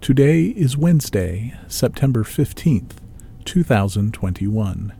Today is Wednesday, September 15th, 2021.